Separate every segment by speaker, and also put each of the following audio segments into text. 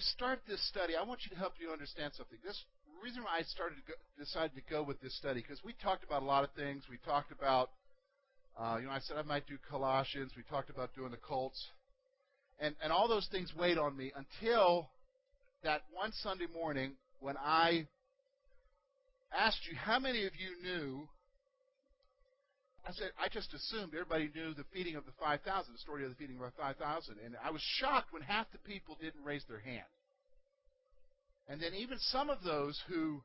Speaker 1: We start this study, I want you to help you understand something. This reason why I started to go, decided to go with this study because we talked about a lot of things. We talked about, uh, you know, I said I might do Colossians. We talked about doing the cults, and and all those things weighed on me until that one Sunday morning when I asked you how many of you knew. I said I just assumed everybody knew the feeding of the 5,000, the story of the feeding of the 5,000, and I was shocked when half the people didn't raise their hand. And then even some of those who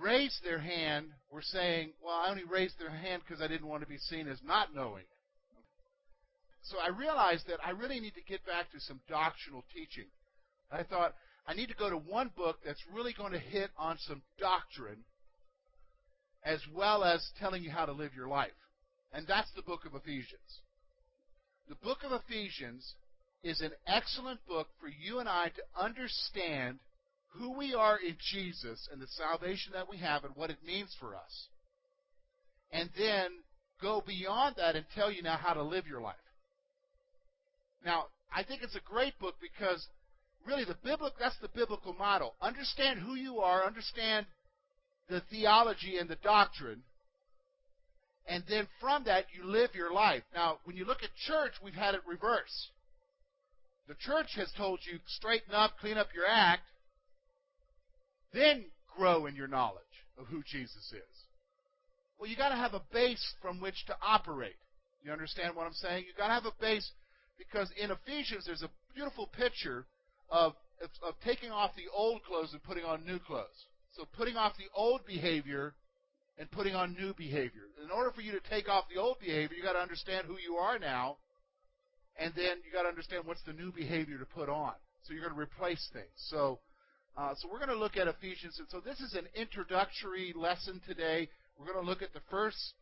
Speaker 1: raised their hand were saying, Well, I only raised their hand because I didn't want to be seen as not knowing. So I realized that I really need to get back to some doctrinal teaching. I thought I need to go to one book that's really going to hit on some doctrine as well as telling you how to live your life. And that's the book of Ephesians. The book of Ephesians is an excellent book for you and I to understand who we are in Jesus and the salvation that we have and what it means for us. And then go beyond that and tell you now how to live your life. Now, I think it's a great book because really the biblical that's the biblical model. Understand who you are, understand the theology and the doctrine, and then from that you live your life. Now, when you look at church, we've had it reverse. The church has told you straighten up, clean up your act, then grow in your knowledge of who Jesus is. Well, you got to have a base from which to operate. You understand what I'm saying? You got to have a base because in Ephesians there's a beautiful picture of, of, of taking off the old clothes and putting on new clothes. So putting off the old behavior and putting on new behavior. In order for you to take off the old behavior, you got to understand who you are now, and then you got to understand what's the new behavior to put on. So you're going to replace things. So uh, so we're going to look at Ephesians. And so this is an introductory lesson today. We're going to look at the first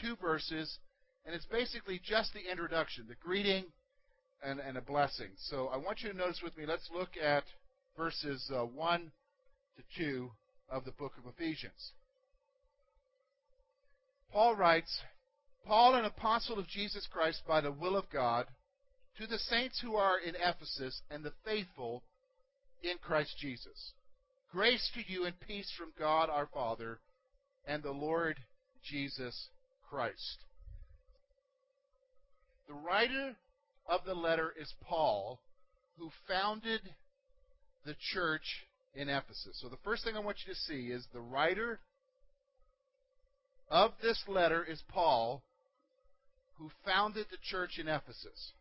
Speaker 1: two verses, and it's basically just the introduction, the greeting and, and a blessing. So I want you to notice with me, let's look at verses uh, 1 to 2 of the book of Ephesians. Paul writes, Paul, an apostle of Jesus Christ by the will of God, to the saints who are in Ephesus and the faithful in Christ Jesus. Grace to you and peace from God our Father and the Lord Jesus Christ. The writer of the letter is Paul, who founded the church in Ephesus. So the first thing I want you to see is the writer of this letter is Paul, who founded the church in Ephesus.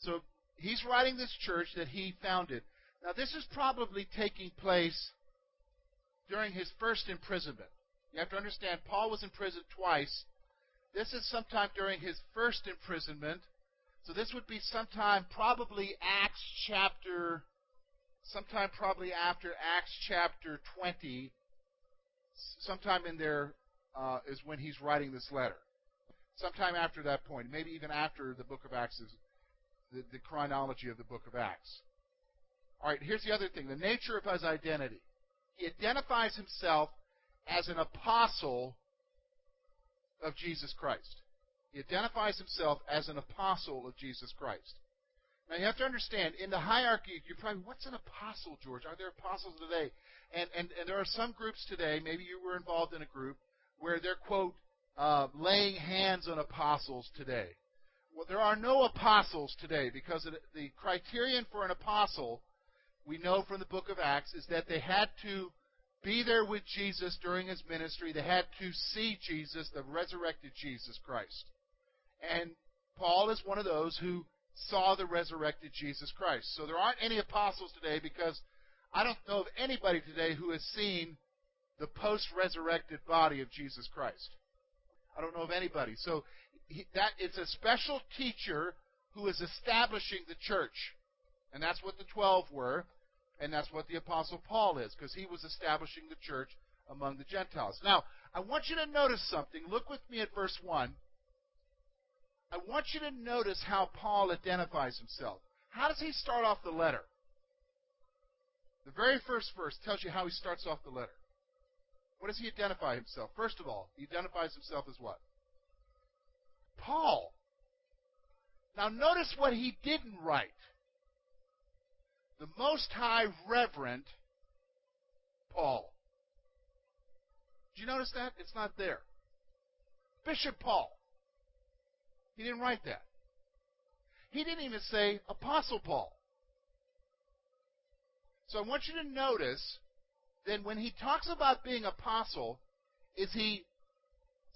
Speaker 1: So he's writing this church that he founded. Now, this is probably taking place during his first imprisonment. You have to understand, Paul was imprisoned twice. This is sometime during his first imprisonment. So this would be sometime probably Acts chapter, sometime probably after Acts chapter 20. Sometime in there uh, is when he's writing this letter. Sometime after that point, maybe even after the book of Acts is the, the chronology of the book of Acts. All right, here's the other thing the nature of his identity. He identifies himself as an apostle of Jesus Christ. He identifies himself as an apostle of Jesus Christ. Now you have to understand, in the hierarchy, you're probably, what's an apostle, George? Are there apostles today? And, and, and there are some groups today, maybe you were involved in a group, where they're, quote, uh, laying hands on apostles today. Well, there are no apostles today because the criterion for an apostle, we know from the book of Acts, is that they had to be there with Jesus during his ministry. They had to see Jesus, the resurrected Jesus Christ. And Paul is one of those who saw the resurrected Jesus Christ. So there aren't any apostles today because I don't know of anybody today who has seen the post resurrected body of Jesus Christ. I don't know of anybody. So he, that it's a special teacher who is establishing the church. And that's what the 12 were, and that's what the apostle Paul is because he was establishing the church among the Gentiles. Now, I want you to notice something. Look with me at verse 1. I want you to notice how Paul identifies himself. How does he start off the letter? The very first verse tells you how he starts off the letter. What does he identify himself? First of all, he identifies himself as what? Paul. Now, notice what he didn't write. The Most High Reverend Paul. Did you notice that? It's not there. Bishop Paul. He didn't write that. He didn't even say Apostle Paul. So I want you to notice that when he talks about being apostle, is he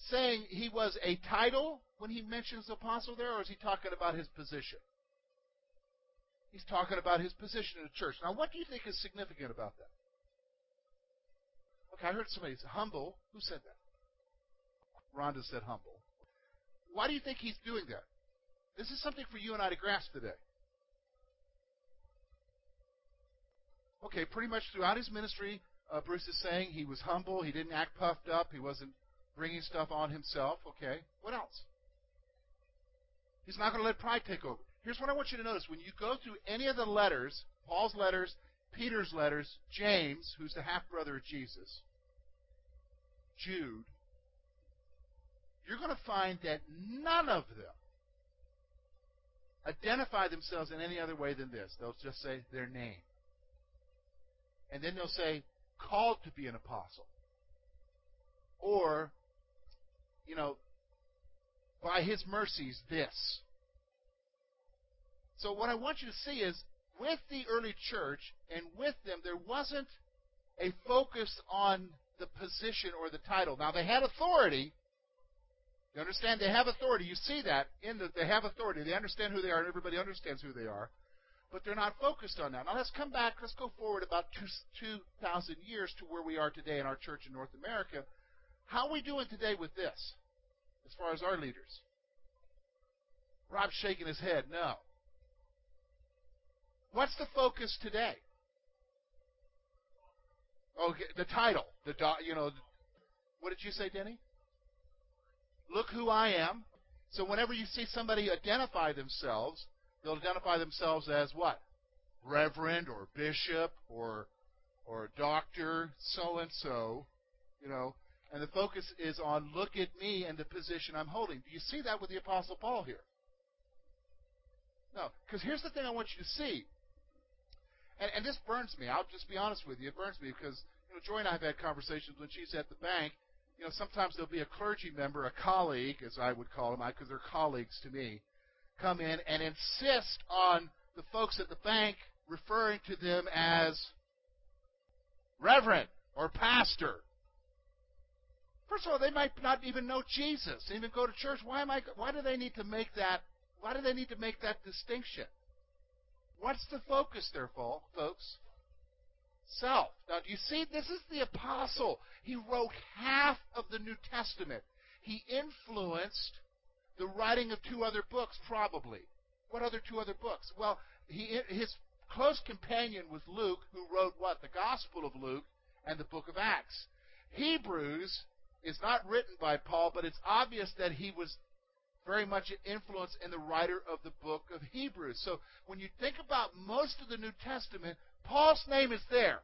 Speaker 1: saying he was a title when he mentions apostle there, or is he talking about his position? He's talking about his position in the church. Now, what do you think is significant about that? Okay, I heard somebody say humble. Who said that? Rhonda said humble. Why do you think he's doing that? This is something for you and I to grasp today. Okay, pretty much throughout his ministry, uh, Bruce is saying he was humble. He didn't act puffed up. He wasn't bringing stuff on himself. Okay, what else? He's not going to let pride take over. Here's what I want you to notice. When you go through any of the letters, Paul's letters, Peter's letters, James, who's the half brother of Jesus, Jude, you're going to find that none of them identify themselves in any other way than this. They'll just say their name. And then they'll say, called to be an apostle. Or, you know, by his mercies, this. So what I want you to see is, with the early church and with them, there wasn't a focus on the position or the title. Now, they had authority. You understand? They have authority. You see that in that they have authority. They understand who they are, and everybody understands who they are but they're not focused on that. Now let's come back, let's go forward about 2,000 years to where we are today in our church in North America. How are we doing today with this, as far as our leaders? Rob's shaking his head. No. What's the focus today? Okay, the title. The you know, what did you say, Denny? Look who I am. So whenever you see somebody identify themselves, They'll identify themselves as what? Reverend or bishop or or doctor, so and so, you know, and the focus is on look at me and the position I'm holding. Do you see that with the Apostle Paul here? No, because here's the thing I want you to see. And, and this burns me. I'll just be honest with you. It burns me because you know Joy and I have had conversations when she's at the bank. You know, sometimes there'll be a clergy member, a colleague, as I would call them, because they're colleagues to me, come in and insist on the folks at the bank referring to them as reverend or pastor. First of all, they might not even know Jesus, even go to church. Why am I? Why do they need to make that? Why do they need to make that distinction? What's the focus there, folks? Now, do you see? This is the apostle. He wrote half of the New Testament. He influenced the writing of two other books, probably. What other two other books? Well, he, his close companion was Luke, who wrote what? The Gospel of Luke and the book of Acts. Hebrews is not written by Paul, but it's obvious that he was very much an influence in the writer of the book of Hebrews. So when you think about most of the New Testament, Paul's name is there.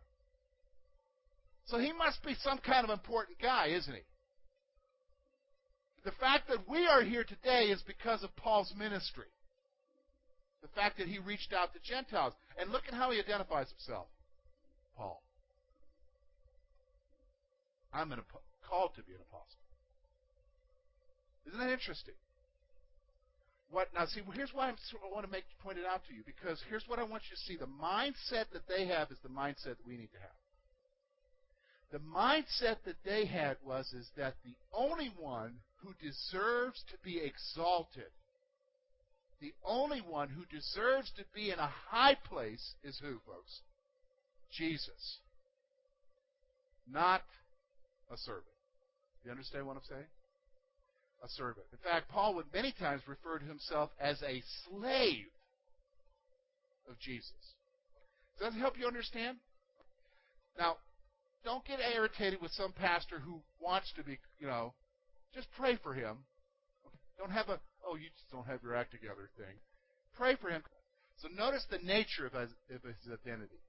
Speaker 1: So he must be some kind of important guy, isn't he? The fact that we are here today is because of Paul's ministry. The fact that he reached out to Gentiles. And look at how he identifies himself. Paul. I'm an, called to be an apostle. Isn't that interesting? What now? See, here's why I'm, I want to make point it out to you because here's what I want you to see: the mindset that they have is the mindset that we need to have. The mindset that they had was is that the only one who deserves to be exalted, the only one who deserves to be in a high place is who, folks? Jesus. Not a servant. You understand what I'm saying? A servant. In fact, Paul would many times refer to himself as a slave of Jesus. Does that help you understand? Now, don't get irritated with some pastor who wants to be, you know, just pray for him. Don't have a, oh, you just don't have your act together thing. Pray for him. So notice the nature of his, of his identity.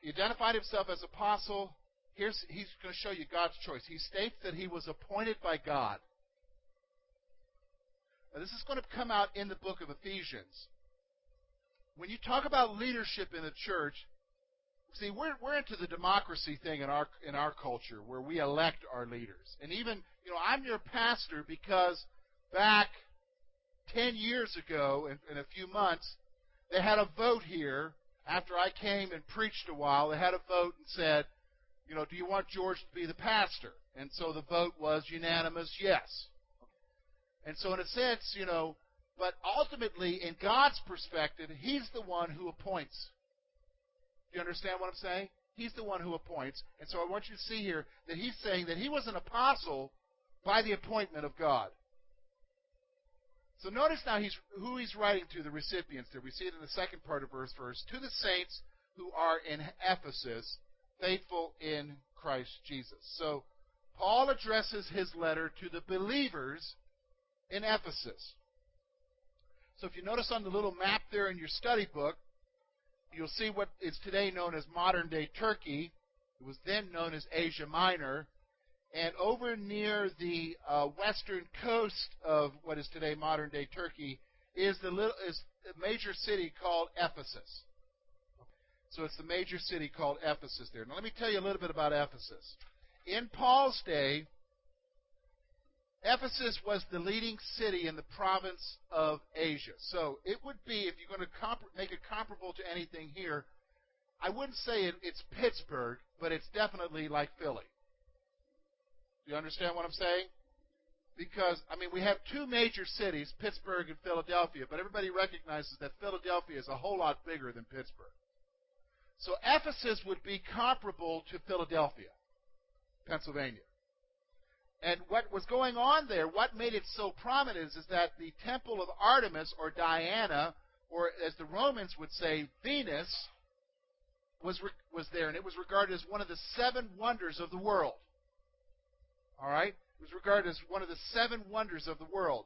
Speaker 1: He identified himself as apostle. Here's, he's going to show you God's choice. He states that he was appointed by God. Now, this is going to come out in the book of Ephesians. When you talk about leadership in the church, see, we're, we're into the democracy thing in our in our culture where we elect our leaders. And even, you know, I'm your pastor because back 10 years ago, in, in a few months, they had a vote here after I came and preached a while. They had a vote and said, you know, do you want George to be the pastor? And so the vote was unanimous yes. And so, in a sense, you know, but ultimately, in God's perspective, He's the one who appoints. Do you understand what I'm saying? He's the one who appoints. And so I want you to see here that He's saying that He was an apostle by the appointment of God. So notice now he's, who he's writing to the recipients there. We see it in the second part of verse verse. To the saints who are in Ephesus, faithful in Christ Jesus. So Paul addresses his letter to the believers in Ephesus. So if you notice on the little map there in your study book, you'll see what is today known as modern day Turkey. It was then known as Asia Minor. And over near the uh, western coast of what is today modern day Turkey is the little is a major city called Ephesus. So it's the major city called Ephesus there. Now let me tell you a little bit about Ephesus. In Paul's day, Ephesus was the leading city in the province of Asia. So it would be, if you're going to comp- make it comparable to anything here, I wouldn't say it, it's Pittsburgh, but it's definitely like Philly. Do you understand what I'm saying? Because, I mean, we have two major cities, Pittsburgh and Philadelphia, but everybody recognizes that Philadelphia is a whole lot bigger than Pittsburgh. So Ephesus would be comparable to Philadelphia, Pennsylvania. And what was going on there, what made it so prominent is, is that the temple of Artemis or Diana, or as the Romans would say, Venus, was, was there, and it was regarded as one of the seven wonders of the world. All right? It was regarded as one of the seven wonders of the world.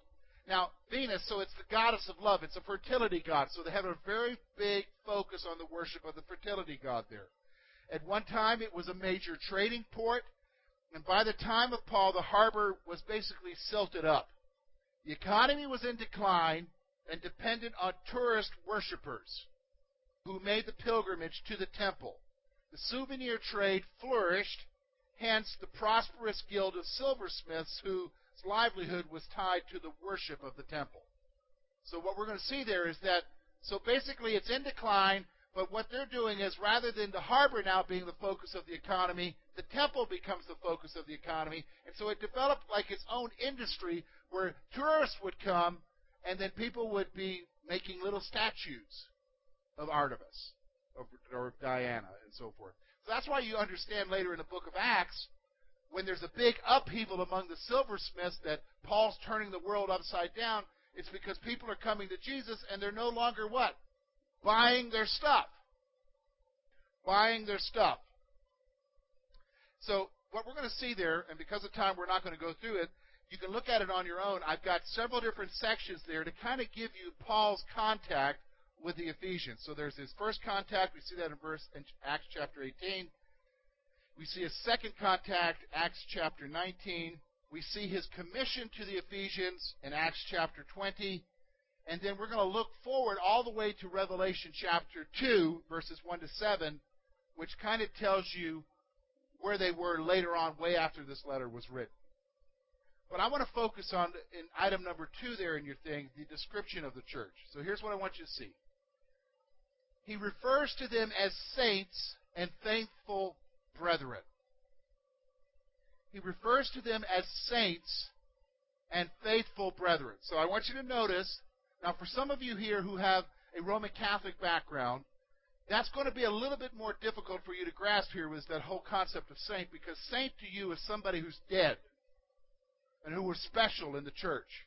Speaker 1: Now, Venus, so it's the goddess of love. It's a fertility god. So they have a very big focus on the worship of the fertility god there. At one time, it was a major trading port. And by the time of Paul, the harbor was basically silted up. The economy was in decline and dependent on tourist worshippers who made the pilgrimage to the temple. The souvenir trade flourished, hence the prosperous guild of silversmiths livelihood was tied to the worship of the temple. So what we're going to see there is that, so basically it's in decline, but what they're doing is rather than the harbor now being the focus of the economy, the temple becomes the focus of the economy. And so it developed like its own industry where tourists would come and then people would be making little statues of Artemis or, or Diana and so forth. So that's why you understand later in the book of Acts when there's a big upheaval among the silversmiths that Paul's turning the world upside down, it's because people are coming to Jesus and they're no longer what? buying their stuff. Buying their stuff. So, what we're going to see there, and because of time, we're not going to go through it. You can look at it on your own. I've got several different sections there to kind of give you Paul's contact with the Ephesians. So there's his first contact. We see that in verse in Acts chapter 18. We see his second contact, Acts chapter 19. We see his commission to the Ephesians in Acts chapter 20. And then we're going to look forward all the way to Revelation chapter 2, verses 1 to 7, which kind of tells you where they were later on, way after this letter was written. But I want to focus on, in item number two there in your thing, the description of the church. So here's what I want you to see. He refers to them as saints and faithful brethren. He refers to them as saints and faithful brethren. So I want you to notice now, for some of you here who have a Roman Catholic background, that's going to be a little bit more difficult for you to grasp here with that whole concept of saint, because saint to you is somebody who's dead and who was special in the church.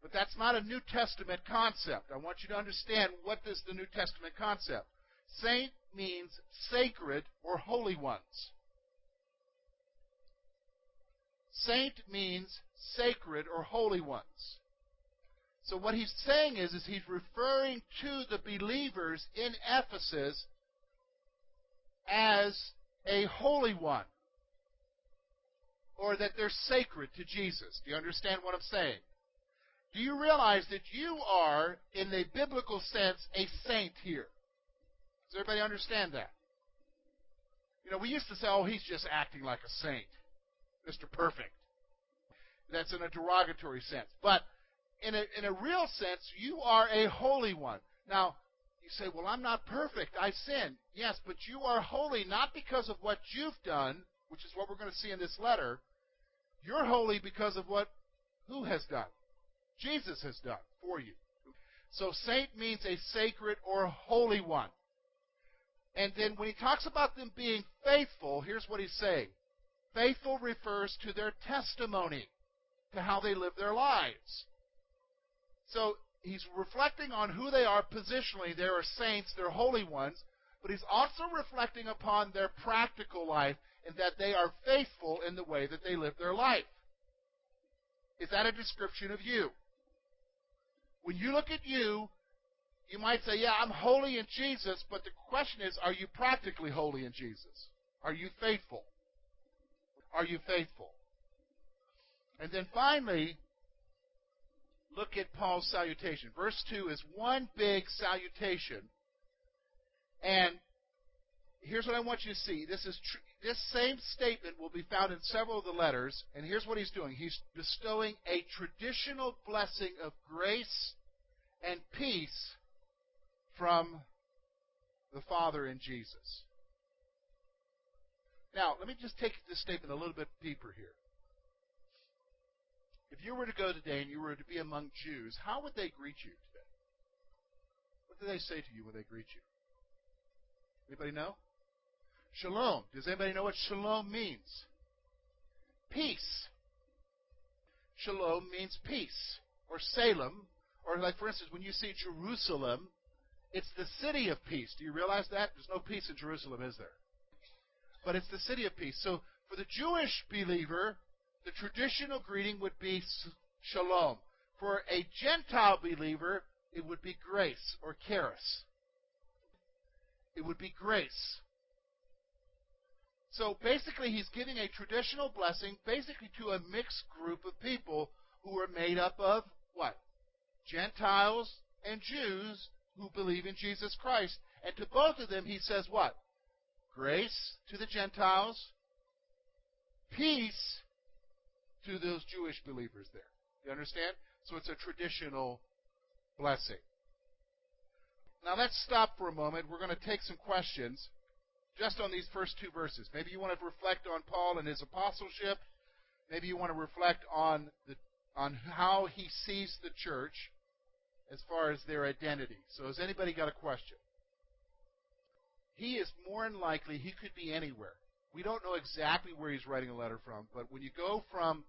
Speaker 1: But that's not a New Testament concept. I want you to understand what is the New Testament concept. Saint means sacred or holy ones. Saint means sacred or holy ones. So what he's saying is, is he's referring to the believers in Ephesus as a holy one. Or that they're sacred to Jesus. Do you understand what I'm saying? Do you realize that you are, in the biblical sense, a saint here? Does everybody understand that? You know, we used to say, oh, he's just acting like a saint, Mr. Perfect. That's in a derogatory sense. But in a, in a real sense, you are a holy one. Now, you say, well, I'm not perfect. I sin. Yes, but you are holy not because of what you've done, which is what we're going to see in this letter. You're holy because of what who has done? Jesus has done for you. So saint means a sacred or holy one. And then when he talks about them being faithful, here's what he's saying. Faithful refers to their testimony, to how they live their lives. So he's reflecting on who they are positionally. They are saints, they're holy ones, but he's also reflecting upon their practical life and that they are faithful in the way that they live their life. Is that a description of you? When you look at you, you might say, Yeah, I'm holy in Jesus, but the question is, are you practically holy in Jesus? Are you faithful? Are you faithful? And then finally, look at Paul's salutation. Verse 2 is one big salutation. And here's what I want you to see. This is tr- this same statement will be found in several of the letters, and here's what he's doing. He's bestowing a traditional blessing of grace and peace from the Father in Jesus. Now, let me just take this statement a little bit deeper here. If you were to go today and you were to be among Jews, how would they greet you today? What do they say to you when they greet you? Anybody know? Shalom. Does anybody know what shalom means? Peace. Shalom means peace. Or Salem. Or like for instance, when you see Jerusalem, it's the city of peace. Do you realize that? There's no peace in Jerusalem, is there? But it's the city of peace. So for the Jewish believer, the traditional greeting would be shalom. For a Gentile believer, it would be grace or charis. It would be grace. So basically, he's giving a traditional blessing basically to a mixed group of people who are made up of what? Gentiles and Jews who believe in Jesus Christ. And to both of them, he says what? Grace to the Gentiles, peace to those Jewish believers there. You understand? So it's a traditional blessing. Now let's stop for a moment. We're going to take some questions just on these first two verses. Maybe you want to reflect on Paul and his apostleship. Maybe you want to reflect on the on how he sees the church as far as their identity. So has anybody got a question? He is more than likely he could be anywhere. We don't know exactly where he's writing a letter from, but when you go from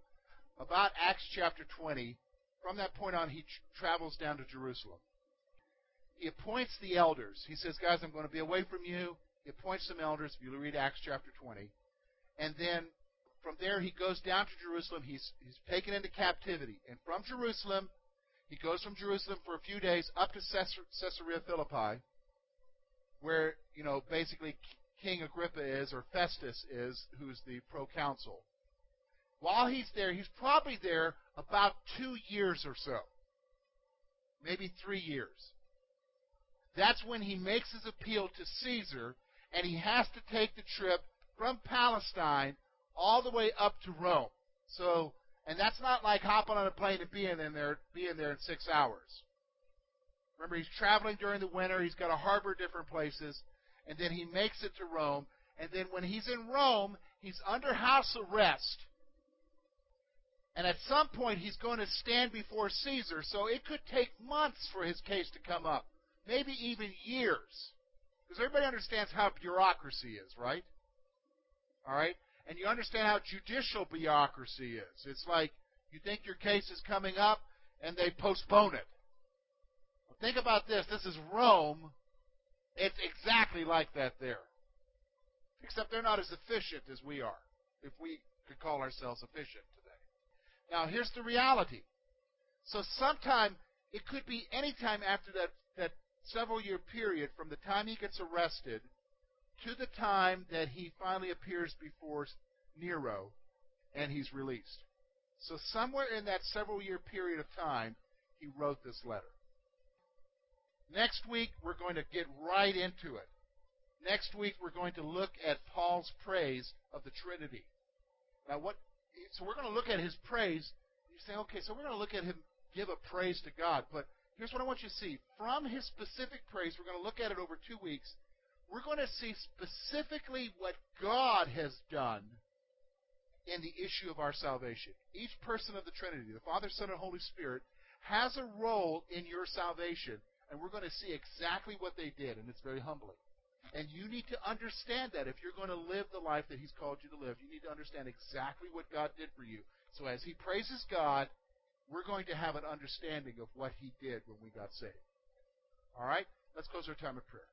Speaker 1: about Acts chapter 20, from that point on, he travels down to Jerusalem. He appoints the elders. He says, Guys, I'm going to be away from you. He appoints some elders, if you read Acts chapter 20. And then from there, he goes down to Jerusalem. He's, he's taken into captivity. And from Jerusalem, he goes from Jerusalem for a few days up to Caesarea Philippi, where, you know, basically King Agrippa is, or Festus is, who's the proconsul. While he's there, he's probably there about two years or so, maybe three years. That's when he makes his appeal to Caesar, and he has to take the trip from Palestine all the way up to Rome. So, and that's not like hopping on a plane and being in there, being there in six hours. Remember, he's traveling during the winter. He's got to harbor different places, and then he makes it to Rome. And then when he's in Rome, he's under house arrest and at some point, he's going to stand before Caesar, so it could take months for his case to come up, maybe even years. Because everybody understands how bureaucracy is, right? All right? And you understand how judicial bureaucracy is. It's like you think your case is coming up, and they postpone it. Well, think about this. This is Rome. It's exactly like that there. Except they're not as efficient as we are, if we could call ourselves efficient today. now, here's the reality. So, sometime, it could be any time after that, that several year period from the time he gets arrested to the time that he finally appears before Nero and he's released. So, somewhere in that several year period of time, he wrote this letter. Next week, we're going to get right into it. Next week, we're going to look at Paul's praise of the Trinity. Now, what? So we're going to look at his praise. You say, okay, so we're going to look at him give a praise to God. But here's what I want you to see. From his specific praise, we're going to look at it over two weeks. We're going to see specifically what God has done in the issue of our salvation. Each person of the Trinity, the Father, Son, and Holy Spirit, has a role in your salvation, and we're going to see exactly what they did, and it's very humbling. And you need to understand that if you're going to live the life that He's called you to live, you need to understand exactly what God did for you. So as He praises God, we're going to have an understanding of what He did when we got saved. All right? Let's close our time of prayer.